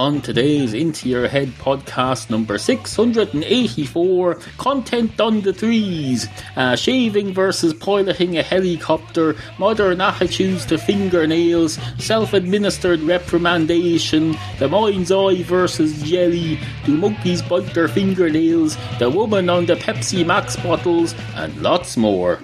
on today's Into Your Head podcast number 684 content on the threes uh, shaving versus piloting a helicopter, modern attitudes to fingernails, self administered reprimandation, the mind's eye versus jelly, do monkeys bite their fingernails, the woman on the Pepsi Max bottles, and lots more.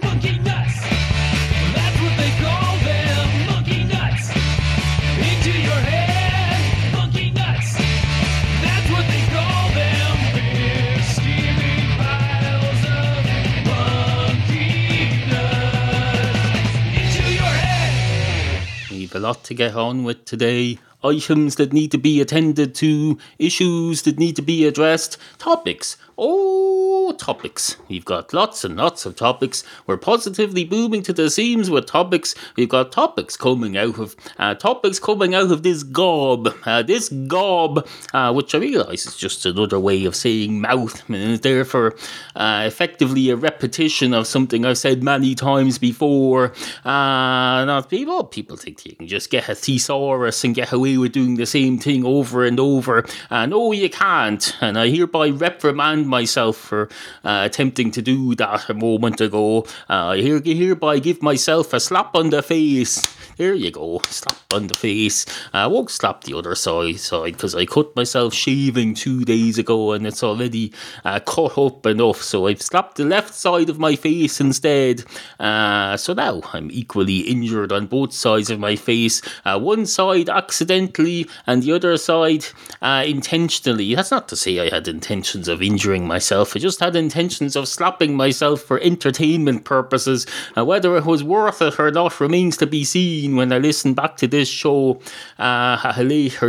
A lot to get on with today. Items that need to be attended to, issues that need to be addressed, topics. Oh, topics. We've got lots and lots of topics. We're positively booming to the seams with topics. We've got topics coming out of uh, topics coming out of this gob. Uh, this gob, uh, which I realise is just another way of saying mouth, and is therefore uh, effectively a repetition of something I've said many times before. Uh, not people. People think you can just get a thesaurus and get away with doing the same thing over and over. Uh, no, you can't. And I hereby reprimand myself for uh, attempting to do that a moment ago. Uh, I here, hereby give myself a slap on the face. There you go, slap on the face. I won't slap the other side side because I cut myself shaving two days ago and it's already uh, cut up enough. So I've slapped the left side of my face instead. Uh, so now I'm equally injured on both sides of my face. Uh, one side accidentally and the other side uh, intentionally. That's not to say I had intentions of injuring myself. I just had intentions of slapping myself for entertainment purposes. Uh, whether it was worth it or not remains to be seen when I listen back to this show uh, later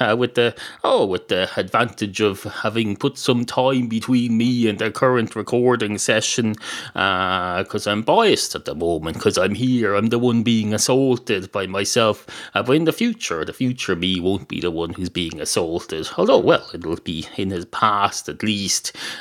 uh, with the oh with the advantage of having put some time between me and the current recording session because I'm biased at the moment because I'm here. I'm the one being assaulted by myself. Uh, but in the future, the future me won't be the one who's being assaulted. Although, well, it'll be in his past at least,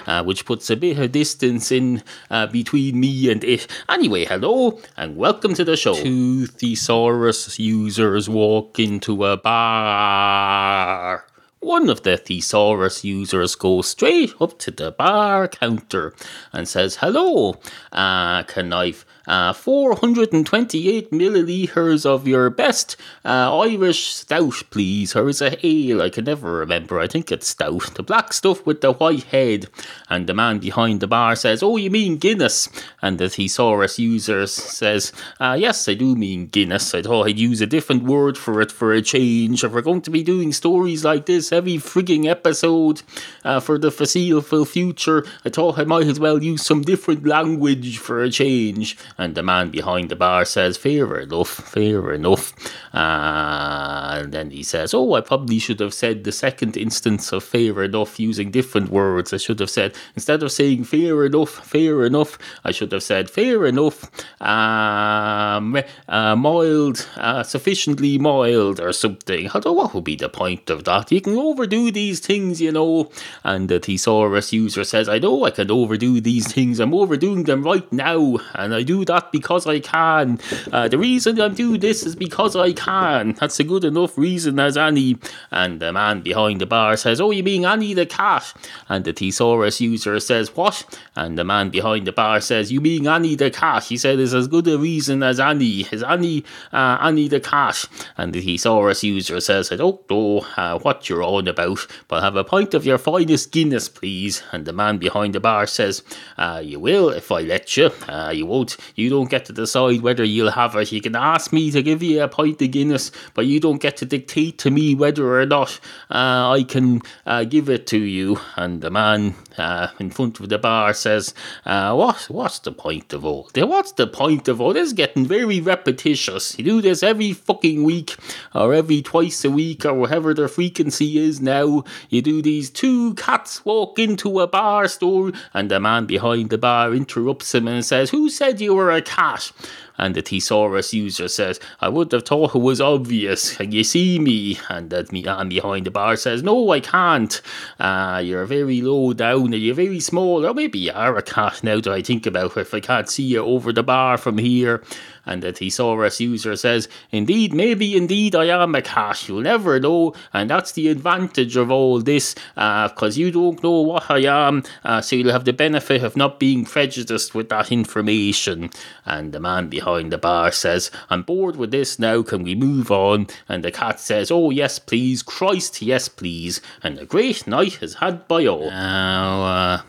uh, which puts a bit of distance in uh, between me and it. Anyway, hello and welcome to the show. Two thesaurus users walk into a bar. One of the thesaurus users goes straight up to the bar counter and says, Hello, uh, can I uh, 428 milliliters of your best uh, Irish stout, please. Or is it ale? I can never remember. I think it's stout. The black stuff with the white head. And the man behind the bar says, Oh, you mean Guinness? And the thesaurus user says, uh, Yes, I do mean Guinness. I thought I'd use a different word for it for a change. If we're going to be doing stories like this every frigging episode uh, for the foreseeable future, I thought I might as well use some different language for a change. And the man behind the bar says, Fair enough, fair enough. Uh, and then he says, Oh, I probably should have said the second instance of fair enough using different words. I should have said, instead of saying fair enough, fair enough, I should have said fair enough, um, uh, mild, uh, sufficiently mild or something. I don't know what would be the point of that. You can overdo these things, you know. And the thesaurus user says, I know I can overdo these things. I'm overdoing them right now. And I do that because I can. Uh, the reason I'm doing this is because I can. That's a good enough reason as any. And the man behind the bar says, Oh, you mean Annie the cat? And the thesaurus user says, What? And the man behind the bar says, You mean Annie the cat? He said, It's as good a reason as Annie. Is Annie, uh, Annie the cat? And the thesaurus user says, I don't know uh, what you're on about, but have a pint of your finest Guinness, please. And the man behind the bar says, uh, You will if I let you. Uh, you won't. You don't get to decide whether you'll have it. You can ask me to give you a pint of Guinness, but you don't get to dictate to me whether or not uh, I can uh, give it to you. And the man uh, in front of the bar says, uh, "What? What's the point of all? this? What's the point of all this? Is getting very repetitious. You do this every fucking week, or every twice a week, or whatever the frequency is now. You do these two cats walk into a bar store, and the man behind the bar interrupts him and says, "Who said you were a cat?" And the thesaurus user says, I would have thought it was obvious. Can you see me? And that man behind the bar says, No, I can't. Uh, you're very low down, you're very small, or maybe you are a cat now that I think about it, if I can't see you over the bar from here. And the thesaurus user says, Indeed, maybe indeed I am a cat. You'll never know. And that's the advantage of all this, because you don't know what I am. Uh, so you'll have the benefit of not being prejudiced with that information. And the man behind the bar says, I'm bored with this now. Can we move on? And the cat says, Oh, yes, please. Christ, yes, please. And a great night is had by all. Now, uh,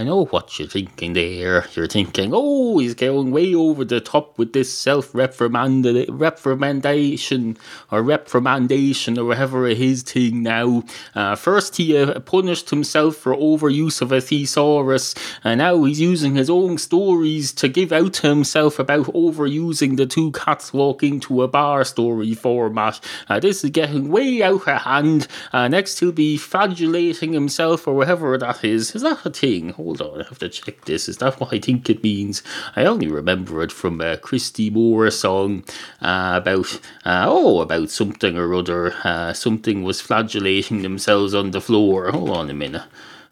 I know what you're thinking there. You're thinking, oh, he's going way over the top with this self reprimandation or reprimandation or whatever his thing now. Uh, first, he uh, punished himself for overuse of a thesaurus, and now he's using his own stories to give out to himself about overusing the two cats walking to a bar story format. Uh, this is getting way out of hand. Uh, next, he'll be flagellating himself or whatever that is. Is that a thing? Hold on, I have to check this. Is that what I think it means? I only remember it from a Christy Moore song uh, about, uh, oh, about something or other. Uh, something was flagellating themselves on the floor. Hold on a minute.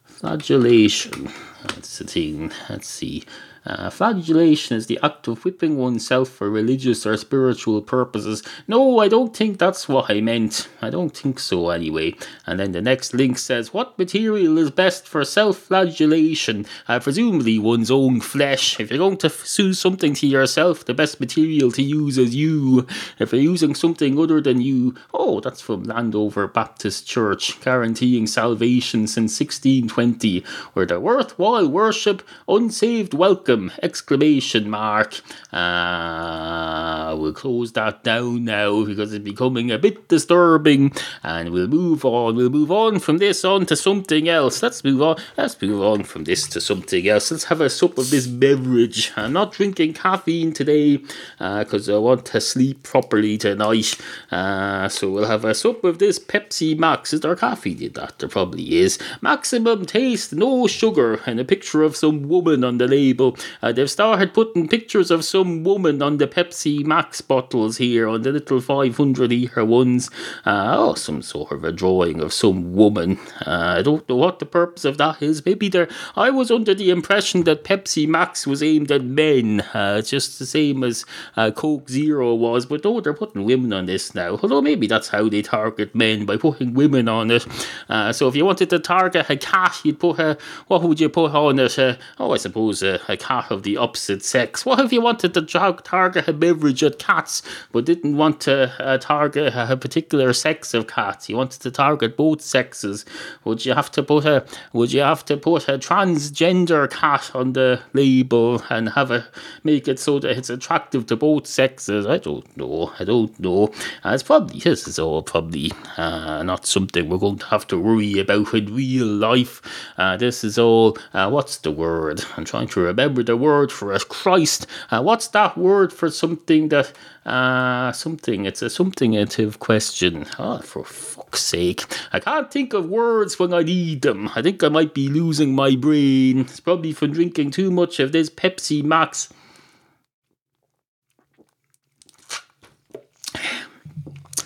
Flagellation. That's the thing. Let's see. Uh, flagellation is the act of whipping oneself for religious or spiritual purposes. No, I don't think that's what I meant. I don't think so, anyway. And then the next link says, What material is best for self flagellation? Uh, presumably one's own flesh. If you're going to do something to yourself, the best material to use is you. If you're using something other than you, oh, that's from Landover Baptist Church, guaranteeing salvation since 1620, where the worthwhile worship, unsaved welcome, exclamation mark. Uh, we'll close that down now because it's becoming a bit disturbing and we'll move on. We'll move on from this on to something else. Let's move on. Let's move on from this to something else. Let's have a sip of this beverage. I'm not drinking caffeine today because I want to sleep properly tonight. Uh, so we'll have a sip of this Pepsi Max. Is there caffeine in that? There probably is. Maximum taste, no sugar, and a picture of some woman on the label. Uh, they've started putting pictures of some woman on the Pepsi Max bottles here, on the little 500 litre ones. Uh, oh, some sort of a drawing of some woman. Uh, I don't know what the purpose of that is. Maybe there. I was under the impression that Pepsi Max was aimed at men, uh, just the same as uh, Coke Zero was, but no, they're putting women on this now. Although maybe that's how they target men by putting women on it. Uh, so if you wanted to target a cat, you'd put a. What would you put on it? Uh, oh, I suppose a, a cat of the opposite sex. What if you wanted to tar- target a beverage at cats, but didn't want to uh, target a particular sex of cats? You wanted to target both sexes. Would you have to put a? Would you have to put a transgender cat on the label and have a make it so that it's attractive to both sexes? I don't know. I don't know. Uh, it's probably this is all probably uh, not something we're going to have to worry about in real life. Uh, this is all. Uh, what's the word? I'm trying to remember the word for it. Christ. Uh, what's that word for something that uh, something? It's a something-ative question. Oh, for fuck's sake! I can't think of words when I need them. I think I might be losing my brain. It's probably from drinking too much of this Pepsi Max.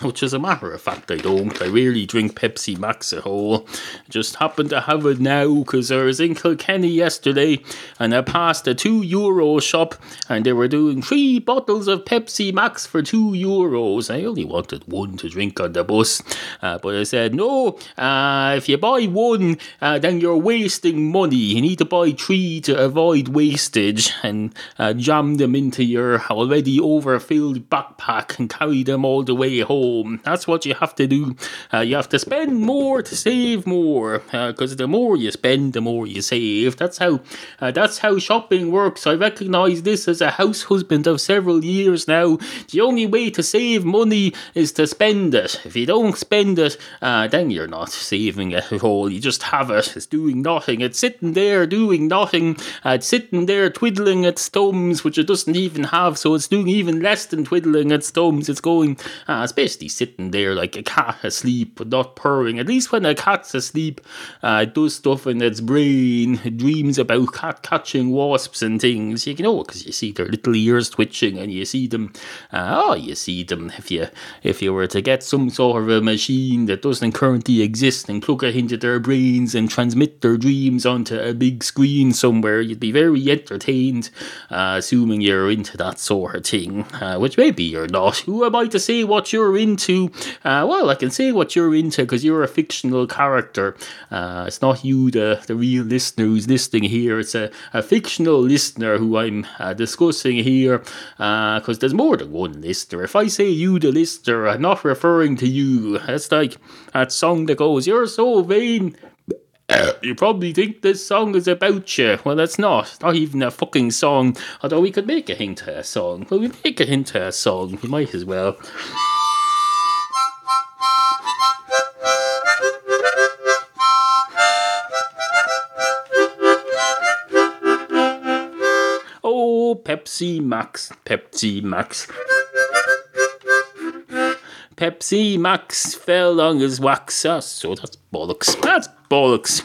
Which, as a matter of fact, I don't. I rarely drink Pepsi Max at all. Just happen to have it now because I was in Kilkenny yesterday and I passed a two euro shop and they were doing three bottles of Pepsi Max for two euros. I only wanted one to drink on the bus, uh, but I said, no, uh, if you buy one, uh, then you're wasting money. You need to buy three to avoid wastage and jam them into your already overfilled backpack and carry them all the way home. That's what you have to do. Uh, you have to spend more to save more, because the more you spend, the more you save. That's how uh, that's how shopping works. I recognise this as a house husband of several years now. The only way to save money is to spend it. If you don't spend it, uh, then you're not saving it at all. You just have it. It's doing nothing. It's sitting there doing nothing. Uh, it's sitting there twiddling its thumbs, which it doesn't even have. So it's doing even less than twiddling its thumbs. It's going. Uh, it's sitting there like a cat asleep, not purring. At least when a cat's asleep, uh, it does stuff in its brain, it dreams about cat catching wasps and things. You know, because you see their little ears twitching, and you see them. Uh, oh, you see them. If you if you were to get some sort of a machine that doesn't currently exist and plug it into their brains and transmit their dreams onto a big screen somewhere, you'd be very entertained. Uh, assuming you're into that sort of thing, uh, which maybe you're not. Who am I to say what you're into? Uh, well, I can say what you're into because you're a fictional character. Uh, it's not you, the, the real listener who's listening here. It's a, a fictional listener who I'm uh, discussing here because there's more than one listener. If I say you, the listener, I'm not referring to you. It's like that song that goes, You're so vain. You probably think this song is about you. Well, it's not. Not even a fucking song. Although we could make it into a song. Well, we make it into a song. We might as well. Pepsi Max, Pepsi Max. Pepsi Max fell on his wax. Ah, so that's bollocks. That's bollocks.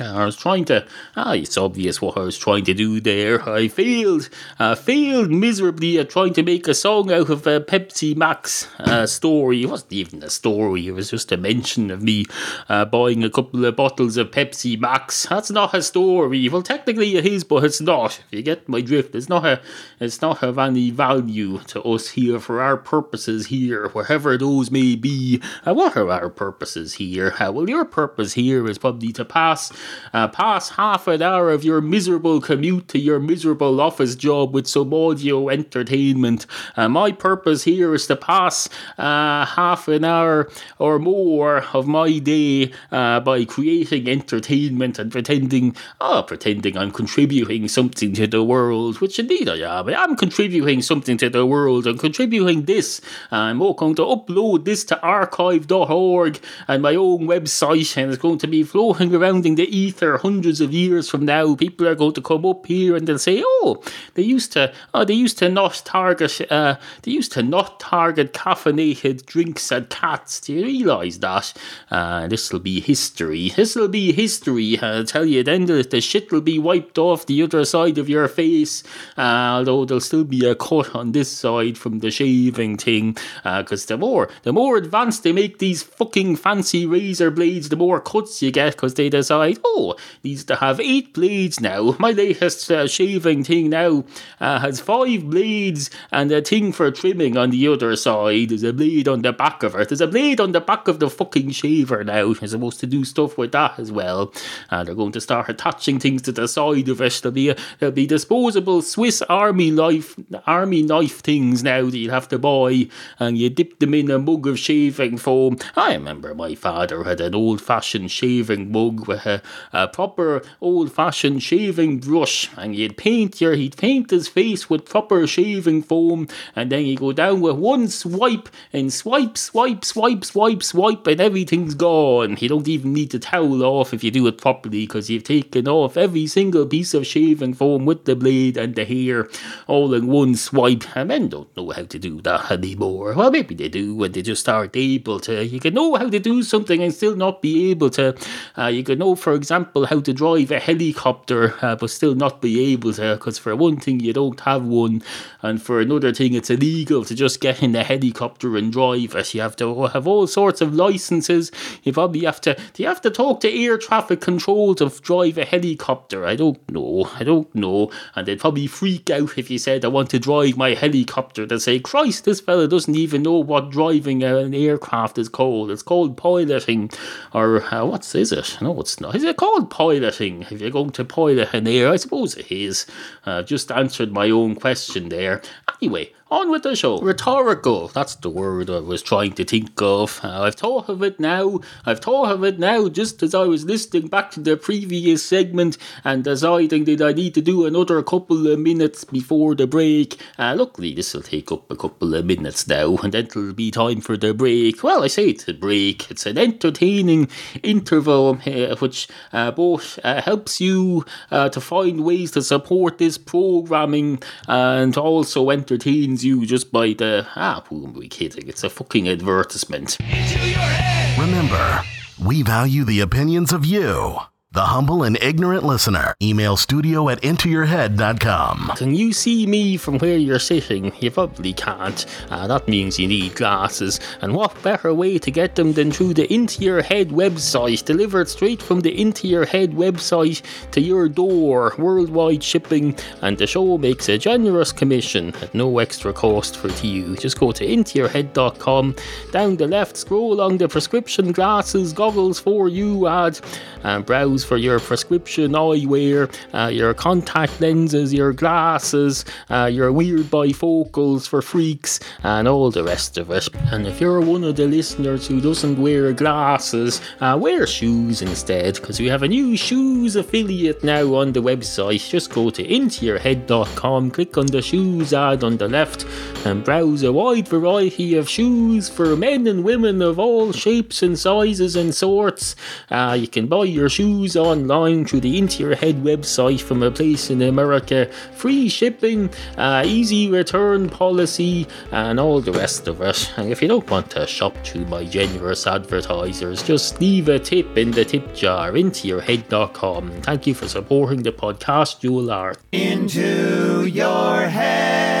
I was trying to. Ah, it's obvious what I was trying to do there. I failed. I failed miserably at trying to make a song out of a Pepsi Max uh, story. It wasn't even a story, it was just a mention of me uh, buying a couple of bottles of Pepsi Max. That's not a story. Well, technically it is, but it's not. If you get my drift, it's not a. It's not of any value to us here for our purposes here, wherever those may be. Uh, what are our purposes here? Uh, well, your purpose here is probably to pass uh, pass half an hour of your miserable commute to your miserable office job with some audio entertainment. Uh, my purpose here is to pass uh, half an hour or more of my day uh, by creating entertainment and pretending, oh, pretending I'm contributing something to the world, which indeed I am. I am contributing something to the world. I'm contributing this. I'm all going to upload this to archive.org and my own website, and it's going to be floating around in the ether hundreds of years from now. People are going to come up here and they'll say, "Oh, they used to, oh, they used to not target, uh, they used to not target caffeinated drinks and cats." Do you realise that? Uh, this will be history. This will be history. I'll tell you. Then the, the shit will be wiped off the other side of your face. Uh, although there'll still be a cut on this side from the shaving thing. Because the more, the more advanced they make these fucking fancy razor blades, the more cuts you get. Because they decide, oh, needs to have eight blades now. My latest uh, shaving thing now uh, has five blades and a thing for trimming on the other side. There's a blade on the back of it. There's a blade on the back of the fucking shaver now. You're supposed to do stuff with that as well. Uh, they're going to start attaching things to the side of it. There'll be a, there'll be disposable Swiss Army knife army knife things now that you'll have to buy, and you dip them in a mug of shaving foam. I remember my father had an old fashioned shaving mug with a, a proper old fashioned shaving brush, and you'd paint your he'd paint his face with proper shaving foam, and then you go down with one swipe and swipe, swipe, swipe, swipe, swipe, and everything's gone. You don't even need to towel off if you do it properly because you've taken off every single piece of shaving foam with the blade and the hair all in one swipe. And men don't know how to do that anymore. Well, maybe they do when they just aren't able to. You can know how to do something and still not be able to. Uh, you can know, for example, how to drive a helicopter, uh, but still not be able to. Because for one thing, you don't have one, and for another thing, it's illegal to just get in a helicopter and drive it. You have to have all sorts of licenses. You probably have to. Do you have to talk to air traffic control to drive a helicopter? I don't know. I don't know. And they'd probably freak out if you said, I want to drive my helicopter. They'd say, Christ, this fella doesn't even know what driving an aircraft is called. It's called piloting. Or uh, what's is it? No, it's not. Is called piloting? If you're going to pilot an air, I suppose it is. Uh, just answered my own question there. Anyway, on with the show. Rhetorical, that's the word I was trying to think of. Uh, I've thought of it now. I've thought of it now just as I was listening back to the previous segment and deciding that I need to do another couple of minutes before the break. Uh, luckily, this will take up a couple of minutes now and then it'll be time for the break. Well, I say it's a break. It's an entertaining interval uh, which uh, both uh, helps you uh, to find ways to support this programming and also entertains entertains you just by the ah, who am we kidding? It's a fucking advertisement. Remember, we value the opinions of you, the humble and ignorant listener. Email studio at intoyourhead.com. Can you see me from where you're sitting? You probably can't. Uh, that means you need glasses. And what better way to get them than through the Into Your Head website, delivered straight from the Into Your Head website to your door, worldwide shipping. And the show makes a generous commission at no extra cost for to you. Just go to intoyourhead.com. Down the left, scroll along the prescription glasses, goggles for you ad, and browse for your prescription eyewear, uh, your contact lenses, your glasses, uh, your weird bifocals for freaks, and all the rest of it. And if you're one of the listeners who doesn't wear glasses, uh, wear shoes instead, because we have a new shoes affiliate now on the website. Just go to intoyourhead.com, click on the shoes ad on the left, and browse a wide variety of shoes for men and women of all shapes and sizes and sorts. Uh, you can buy your shoes online through the Into Your Head website from a place in America. Free shipping, uh, easy return policy, and all the rest of it. And if you don't want to shop through my generous advertisers, just leave a tip in the tip jar intoyourhead.com. Thank you for supporting the podcast, Jewel Art. Into your head.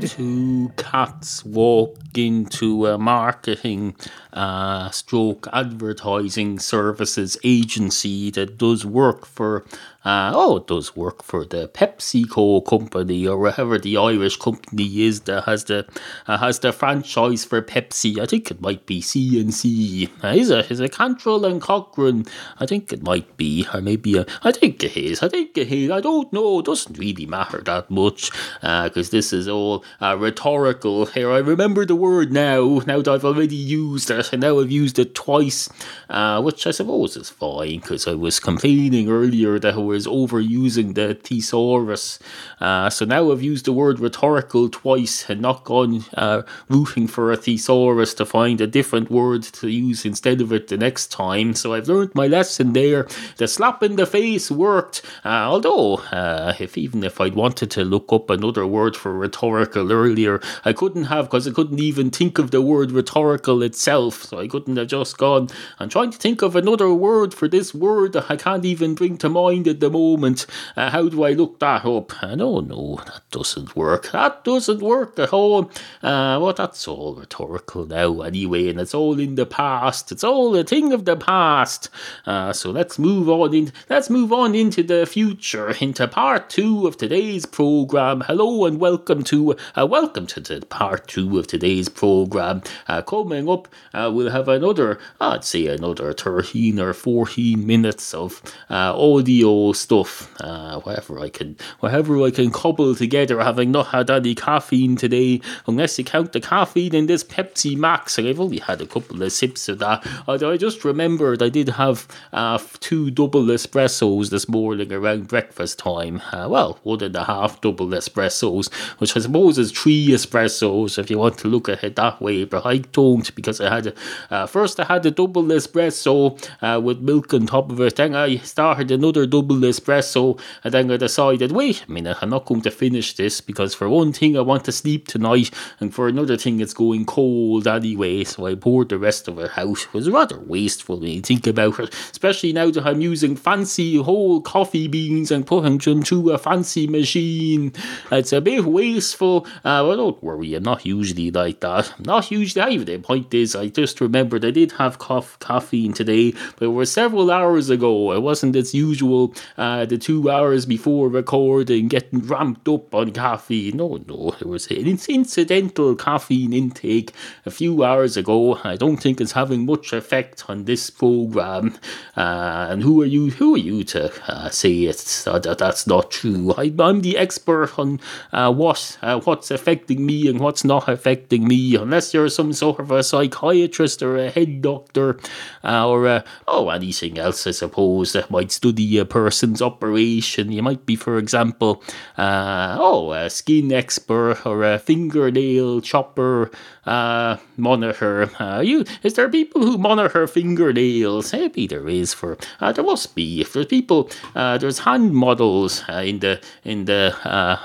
Two cats walk into a marketing uh, stroke advertising services agency that does work for uh, oh it does work for the PepsiCo company or whatever the Irish company is that has the uh, has the franchise for Pepsi. I think it might be C&C. Uh, is it? Is it Cantrell and Cochrane? I think it might be, or maybe uh, I think it is. I think it is. I don't know. It doesn't really matter that much because this is all uh, rhetorical. Here, I remember the word now. Now that I've already used it, and now I've used it twice, uh, which I suppose is fine because I was complaining earlier that I was overusing the thesaurus. Uh, so now I've used the word rhetorical twice and not gone uh, rooting for a thesaurus to find a different word to use instead of it the next time. So I've learned my lesson there. The slap in the face worked, uh, although uh, if even if I'd wanted to look up another word for rhetorical earlier, I couldn't have because I couldn't even think of the word rhetorical itself. So I couldn't have just gone. I'm trying to think of another word for this word that I can't even bring to mind at the moment. Uh, how do I look that up? Don't know. That doesn't work. That doesn't work at all. Uh, well, that's all rhetorical now anyway, and it's all in the past. It's all a thing of the past. Uh, so let's move on in. Let's move on into the future, into part two of today's program. Hello and welcome to uh, welcome to the part two of today's program. Uh, coming up, uh, we'll have another, I'd say another thirteen or fourteen minutes of uh, audio stuff. Uh, whatever I can, whatever I can cobble together, having not had any caffeine today, unless you count the caffeine in this Pepsi Max. And I've only had a couple of sips of that. Although I just remembered I did have uh, two double espressos this morning around breakfast time. Uh, well, one and a half double espressos, which I suppose is three espressos if you want to look at it that way. But I don't because I had uh, first I had a double espresso uh, with milk on top of it. Then I started another double espresso, and then I decided, wait a minute, I'm not going to finish this because for one thing I want to sleep tonight, and for another thing it's going cold anyway. So I poured the rest of it out. It was rather wasteful when you think about it, especially now that I'm using fancy whole coffee beans and putting them through a fancy machine. It's a bit wasteful. Uh, but don't worry, I'm not usually like that. I'm not usually either. The point is, I just remembered I did have coff- caffeine today, but it was several hours ago. It wasn't as usual uh, the two hours before recording getting ramped up on caffeine. No, no, it was an incidental caffeine intake a few hours ago. I don't think it's having much effect on this program. Uh, and who are you? Who are you to uh, say it's uh, that that's not true? I, I'm the expert on uh, what uh, what's affecting me and what's not affecting me. Unless you're some sort of a psychiatrist or a head doctor or oh anything else, I suppose that might study a person person's operation. You might be, for example, uh, oh, a skin expert or a fingernail chopper uh, monitor. Uh, you is there people who monitor fingernails? Maybe there is. For uh, there must be. If there's people, uh, there's hand models uh, in the in the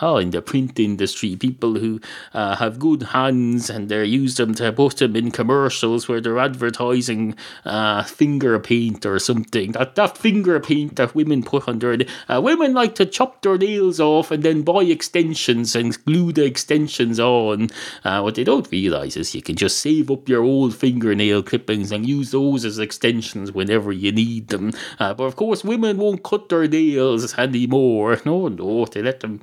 oh in the print industry. People who have good hands and they use them to put them in commercials where they're advertising finger paint or something. That that finger paint that women put uh, women like to chop their nails off and then buy extensions and glue the extensions on. Uh, what they don't realize is you can just save up your old fingernail clippings and use those as extensions whenever you need them. Uh, but of course, women won't cut their nails anymore. No, no, they let them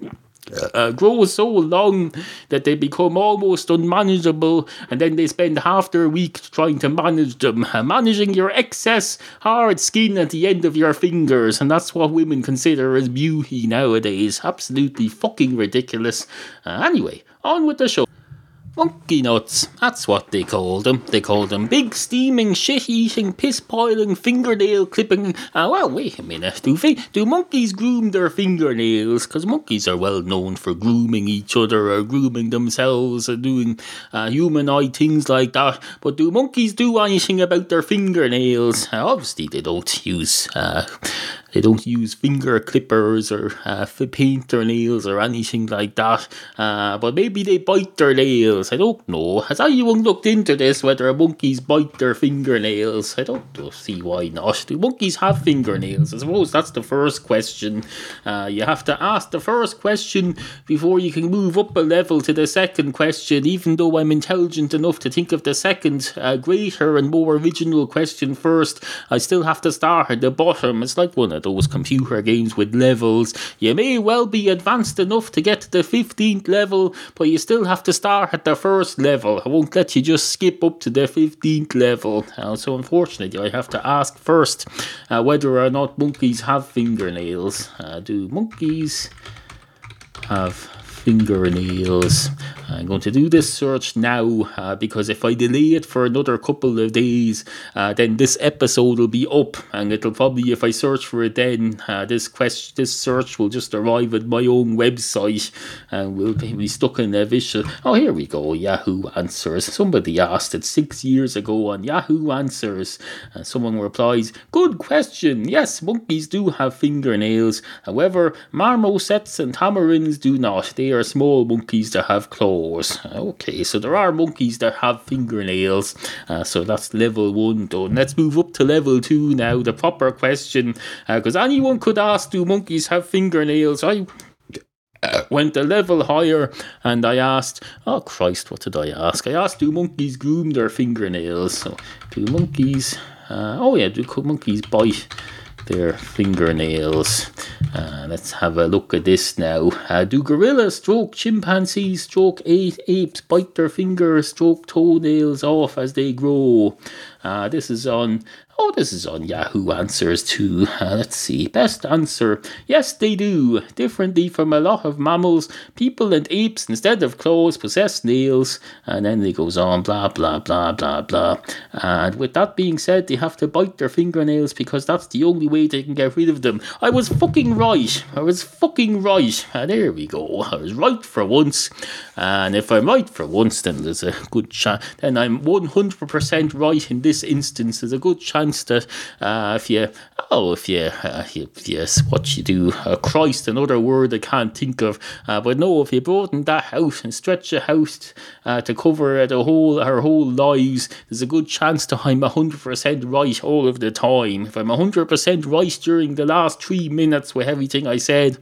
uh, grow so long that they become almost unmanageable, and then they spend half their week trying to manage them, managing your excess hard skin at the end of your fingers, and that's what women consider as beauty nowadays. Absolutely fucking ridiculous. Uh, anyway, on with the show. Monkey nuts, that's what they called them. They called them big, steaming, shit eating, piss piling, fingernail clipping. Uh, well, wait a minute. Do, do monkeys groom their fingernails? Because monkeys are well known for grooming each other or grooming themselves or doing uh, humanoid things like that. But do monkeys do anything about their fingernails? Uh, obviously, they don't use. Uh, they don't use finger clippers or uh, paint their nails or anything like that. Uh, but maybe they bite their nails. I don't know. Has anyone looked into this whether monkeys bite their fingernails? I don't see why not. Do monkeys have fingernails? I suppose that's the first question. Uh, you have to ask the first question before you can move up a level to the second question, even though I'm intelligent enough to think of the second, uh, greater and more original question first. I still have to start at the bottom. It's like one of those computer games with levels. You may well be advanced enough to get to the 15th level, but you still have to start at the first level. I won't let you just skip up to the 15th level. Uh, so, unfortunately, I have to ask first uh, whether or not monkeys have fingernails. Uh, do monkeys have fingernails. I'm going to do this search now uh, because if I delay it for another couple of days, uh, then this episode will be up, and it'll probably, if I search for it, then uh, this question, this search will just arrive at my own website, and we'll be stuck in a vicious. Oh, here we go. Yahoo Answers. Somebody asked it six years ago on Yahoo Answers, and someone replies, "Good question. Yes, monkeys do have fingernails. However, marmosets and tamarins do not. They are small monkeys that have claws. Okay, so there are monkeys that have fingernails. Uh, so that's level one done. Let's move up to level two now. The proper question, because anyone could ask, do monkeys have fingernails? I uh, went a level higher and I asked, oh Christ, what did I ask? I asked, do monkeys groom their fingernails? So, do monkeys, uh, oh yeah, do monkeys bite their fingernails? Uh, let's have a look at this now. Uh, do gorillas stroke chimpanzees, stroke eight apes, bite their fingers, stroke toenails off as they grow? Uh, this is on. Oh, this is on Yahoo Answers too. Uh, let's see. Best answer. Yes, they do. Differently from a lot of mammals, people and apes, instead of claws, possess nails. And then it goes on, blah, blah, blah, blah, blah. And with that being said, they have to bite their fingernails because that's the only way they can get rid of them. I was fucking right. I was fucking right. And there we go. I was right for once. And if I'm right for once, then there's a good chance. Then I'm 100% right in this instance. There's a good chance that uh, if you, oh, if you, uh, you, yes, what you do, uh, Christ, another word I can't think of. Uh, but no, if you broaden that out and stretch it out uh, to cover the whole, our whole lives, there's a good chance that I'm 100% right all of the time. If I'm 100% right during the last three minutes with everything I said,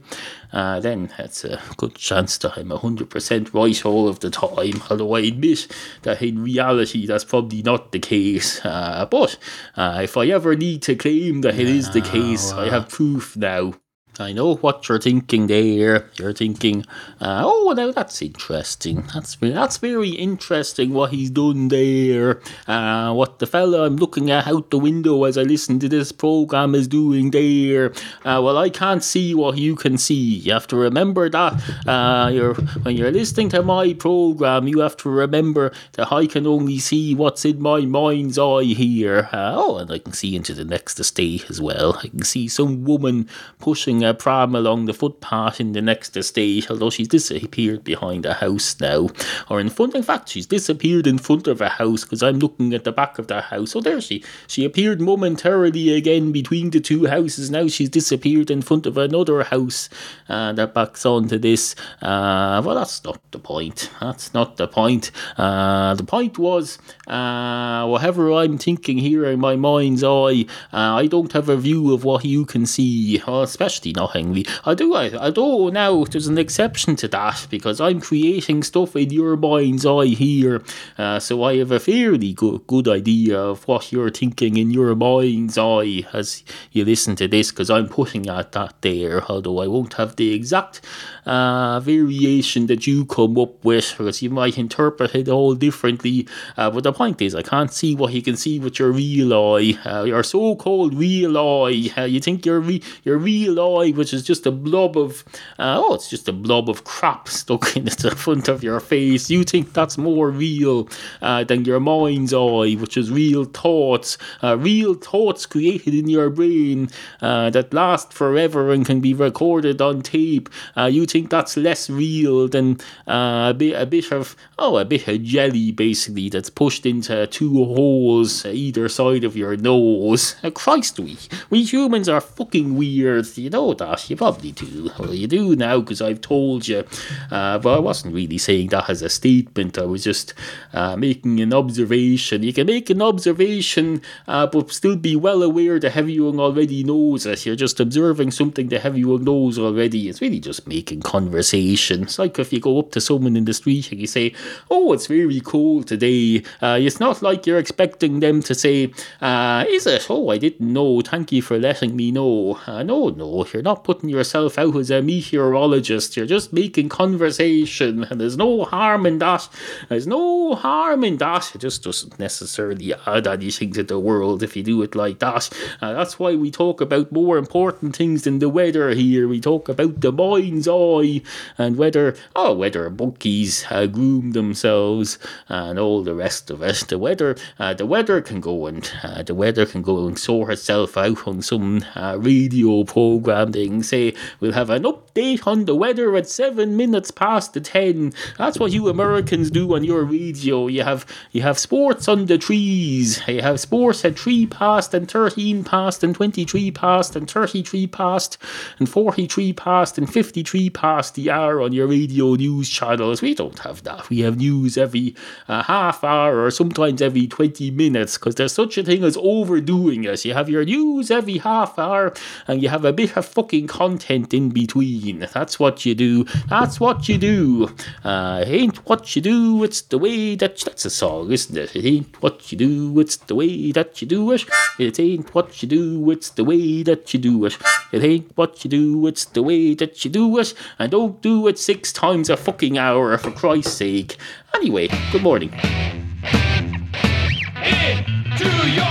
uh, then it's a good chance that I'm 100% right all of the time. Although I admit that in reality that's probably not the case. Uh, but uh, if I ever need to claim that it is the case, I have proof now. I know what you're thinking there. You're thinking, uh, oh, now that's interesting. That's that's very interesting what he's done there. Uh, what the fella I'm looking at out the window as I listen to this program is doing there. Uh, well, I can't see what you can see. You have to remember that. Uh, you're, when you're listening to my program, you have to remember that I can only see what's in my mind's eye here. Uh, oh, and I can see into the next estate as well. I can see some woman pushing a pram along the footpath in the next estate, although she's disappeared behind a house now. Or in front, in fact, she's disappeared in front of a house because I'm looking at the back of the house. Oh, there she. She appeared momentarily again between the two houses. Now she's disappeared in front of another house uh, that backs onto this. Uh, well, that's not the point. That's not the point. Uh, the point was, uh, whatever I'm thinking here in my mind's eye, uh, I don't have a view of what you can see, especially not Henry. I do, I, although now there's an exception to that because I'm creating stuff in your mind's eye here, uh, so I have a fairly good, good idea of what you're thinking in your mind's eye as you listen to this because I'm putting at that there, although I won't have the exact uh, variation that you come up with because you might interpret it all differently. Uh, but the point is, I can't see what you can see with your real eye, uh, your so-called real eye. Uh, you think your re- your real eye, which is just a blob of uh, oh, it's just a blob of crap stuck in the front of your face. You think that's more real uh, than your mind's eye, which is real thoughts, real thoughts created in your brain that last forever and can be recorded on tape. You think that's less real than uh, a bit, a bit of oh, a bit of jelly basically that's pushed into two holes either side of your nose. Uh, Christ, we we humans are fucking weird. You know that. You probably do. Well, you do now because I've told you. Uh, but I wasn't really saying that as a statement. I was just uh, making an observation. You can make an observation, uh, but still be well aware that everyone already knows it. You're just observing something that everyone knows already. It's really just making conversation. It's like if you go up to someone in the street and you say, "Oh, it's very cold today." Uh, it's not like you're expecting them to say, uh, "Is it? Oh, I didn't know. Thank you for letting me know." Uh, no, no, you're not putting yourself out as a meteorologist. You're just making conversation, and there's no harm in that. There's no harm in that. It just doesn't necessarily add anything to the world if you do it like that. Uh, that's why we talk about more important things than the weather here. We talk about the mind's eye and whether, oh, whether monkeys uh, groom themselves and all the rest of it. The weather, uh, the weather can go and uh, the weather can go and sort itself out on some uh, radio program. They can say we'll have an update on the weather at seven minutes past the ten. That's what you Americans do on your radio. You have you have sports on the trees. You have sports at three past and thirteen past and twenty three past and thirty three past and forty three past and fifty three past the hour on your radio news channels. We don't have that. We have news every uh, half hour or sometimes every twenty minutes because there's such a thing as overdoing it. You have your news every half hour and you have a bit of fucking content in between. That's what you do. That's what you do. Uh, it ain't what you do, it's the way that that's a song, isn't it? It ain't what you do, it's the way that you do it. It ain't what you do, it's the way that you do it. It ain't what you do, it's the way that you do it. And don't do it six times a fucking hour for Christ's sake. Anyway, good morning. Into your